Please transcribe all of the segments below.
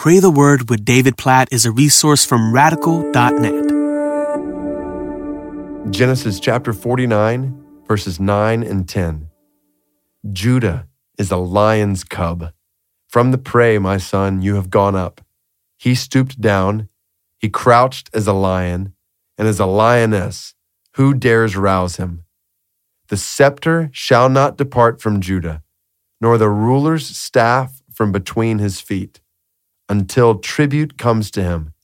Pray the Word with David Platt is a resource from radical.net. Genesis chapter 49, verses 9 and 10. Judah is a lion's cub. From the prey, my son, you have gone up. He stooped down, he crouched as a lion, and as a lioness, who dares rouse him? The scepter shall not depart from Judah, nor the ruler's staff from between his feet until tribute comes to him,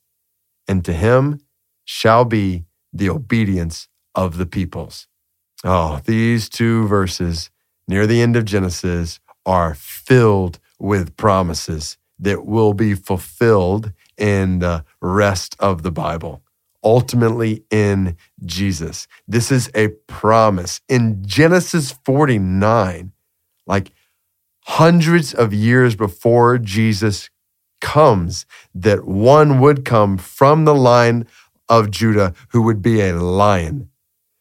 and to him shall be the obedience of the peoples. Oh, these two verses near the end of Genesis are filled with promises that will be fulfilled in the rest of the Bible, ultimately in Jesus. This is a promise. In Genesis 49, like hundreds of years before Jesus comes that one would come from the line of Judah who would be a lion.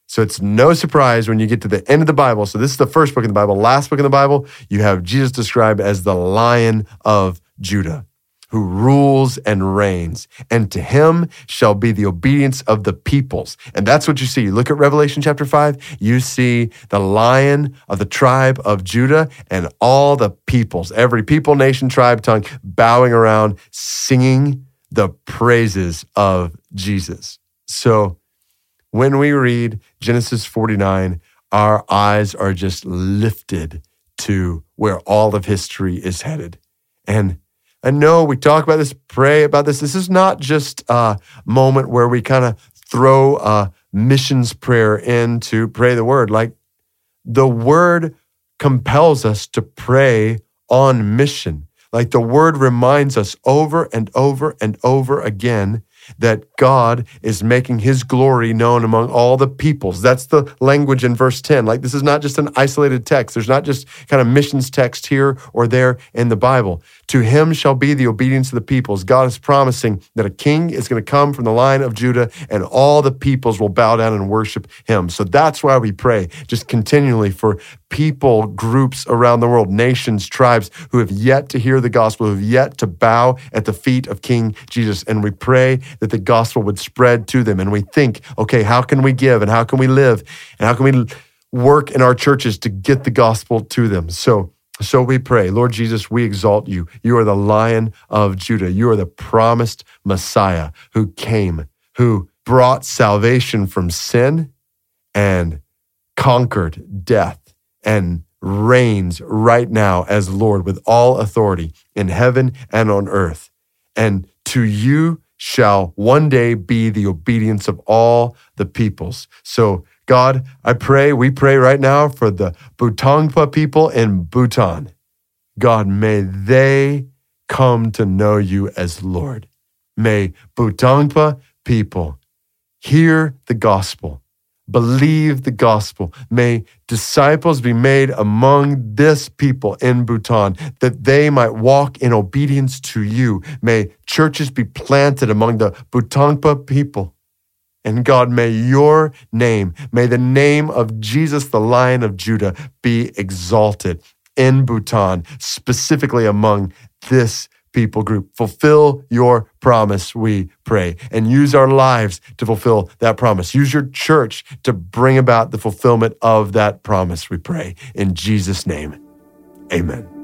So it's no surprise when you get to the end of the Bible. So this is the first book in the Bible, last book in the Bible, you have Jesus described as the lion of Judah who rules and reigns, and to him shall be the obedience of the peoples. And that's what you see. You look at Revelation chapter 5, you see the lion of the tribe of Judah and all the peoples, every people, nation, tribe, tongue, bowing around, singing the praises of Jesus. So when we read Genesis 49, our eyes are just lifted to where all of history is headed. And I know we talk about this, pray about this. This is not just a moment where we kind of throw a missions prayer in to pray the word. Like the word compels us to pray on mission. Like the word reminds us over and over and over again that God is making his glory known among all the peoples. That's the language in verse 10. Like this is not just an isolated text. There's not just kind of missions text here or there in the Bible. To him shall be the obedience of the peoples. God is promising that a king is going to come from the line of Judah and all the peoples will bow down and worship him. So that's why we pray just continually for people, groups around the world, nations, tribes who have yet to hear the gospel, who have yet to bow at the feet of King Jesus. And we pray that the gospel would spread to them. And we think, okay, how can we give and how can we live and how can we work in our churches to get the gospel to them? So, so we pray, Lord Jesus, we exalt you. You are the lion of Judah. You are the promised Messiah who came, who brought salvation from sin and conquered death and reigns right now as Lord with all authority in heaven and on earth. And to you shall one day be the obedience of all the peoples. So, God, I pray, we pray right now for the Butongpa people in Bhutan. God, may they come to know you as Lord. May Butongpa people hear the gospel believe the gospel. May disciples be made among this people in Bhutan that they might walk in obedience to you. May churches be planted among the Butongpa people. And God, may your name, may the name of Jesus, the Lion of Judah, be exalted in Bhutan, specifically among this people group. Fulfill your promise, we pray, and use our lives to fulfill that promise. Use your church to bring about the fulfillment of that promise, we pray. In Jesus' name, amen.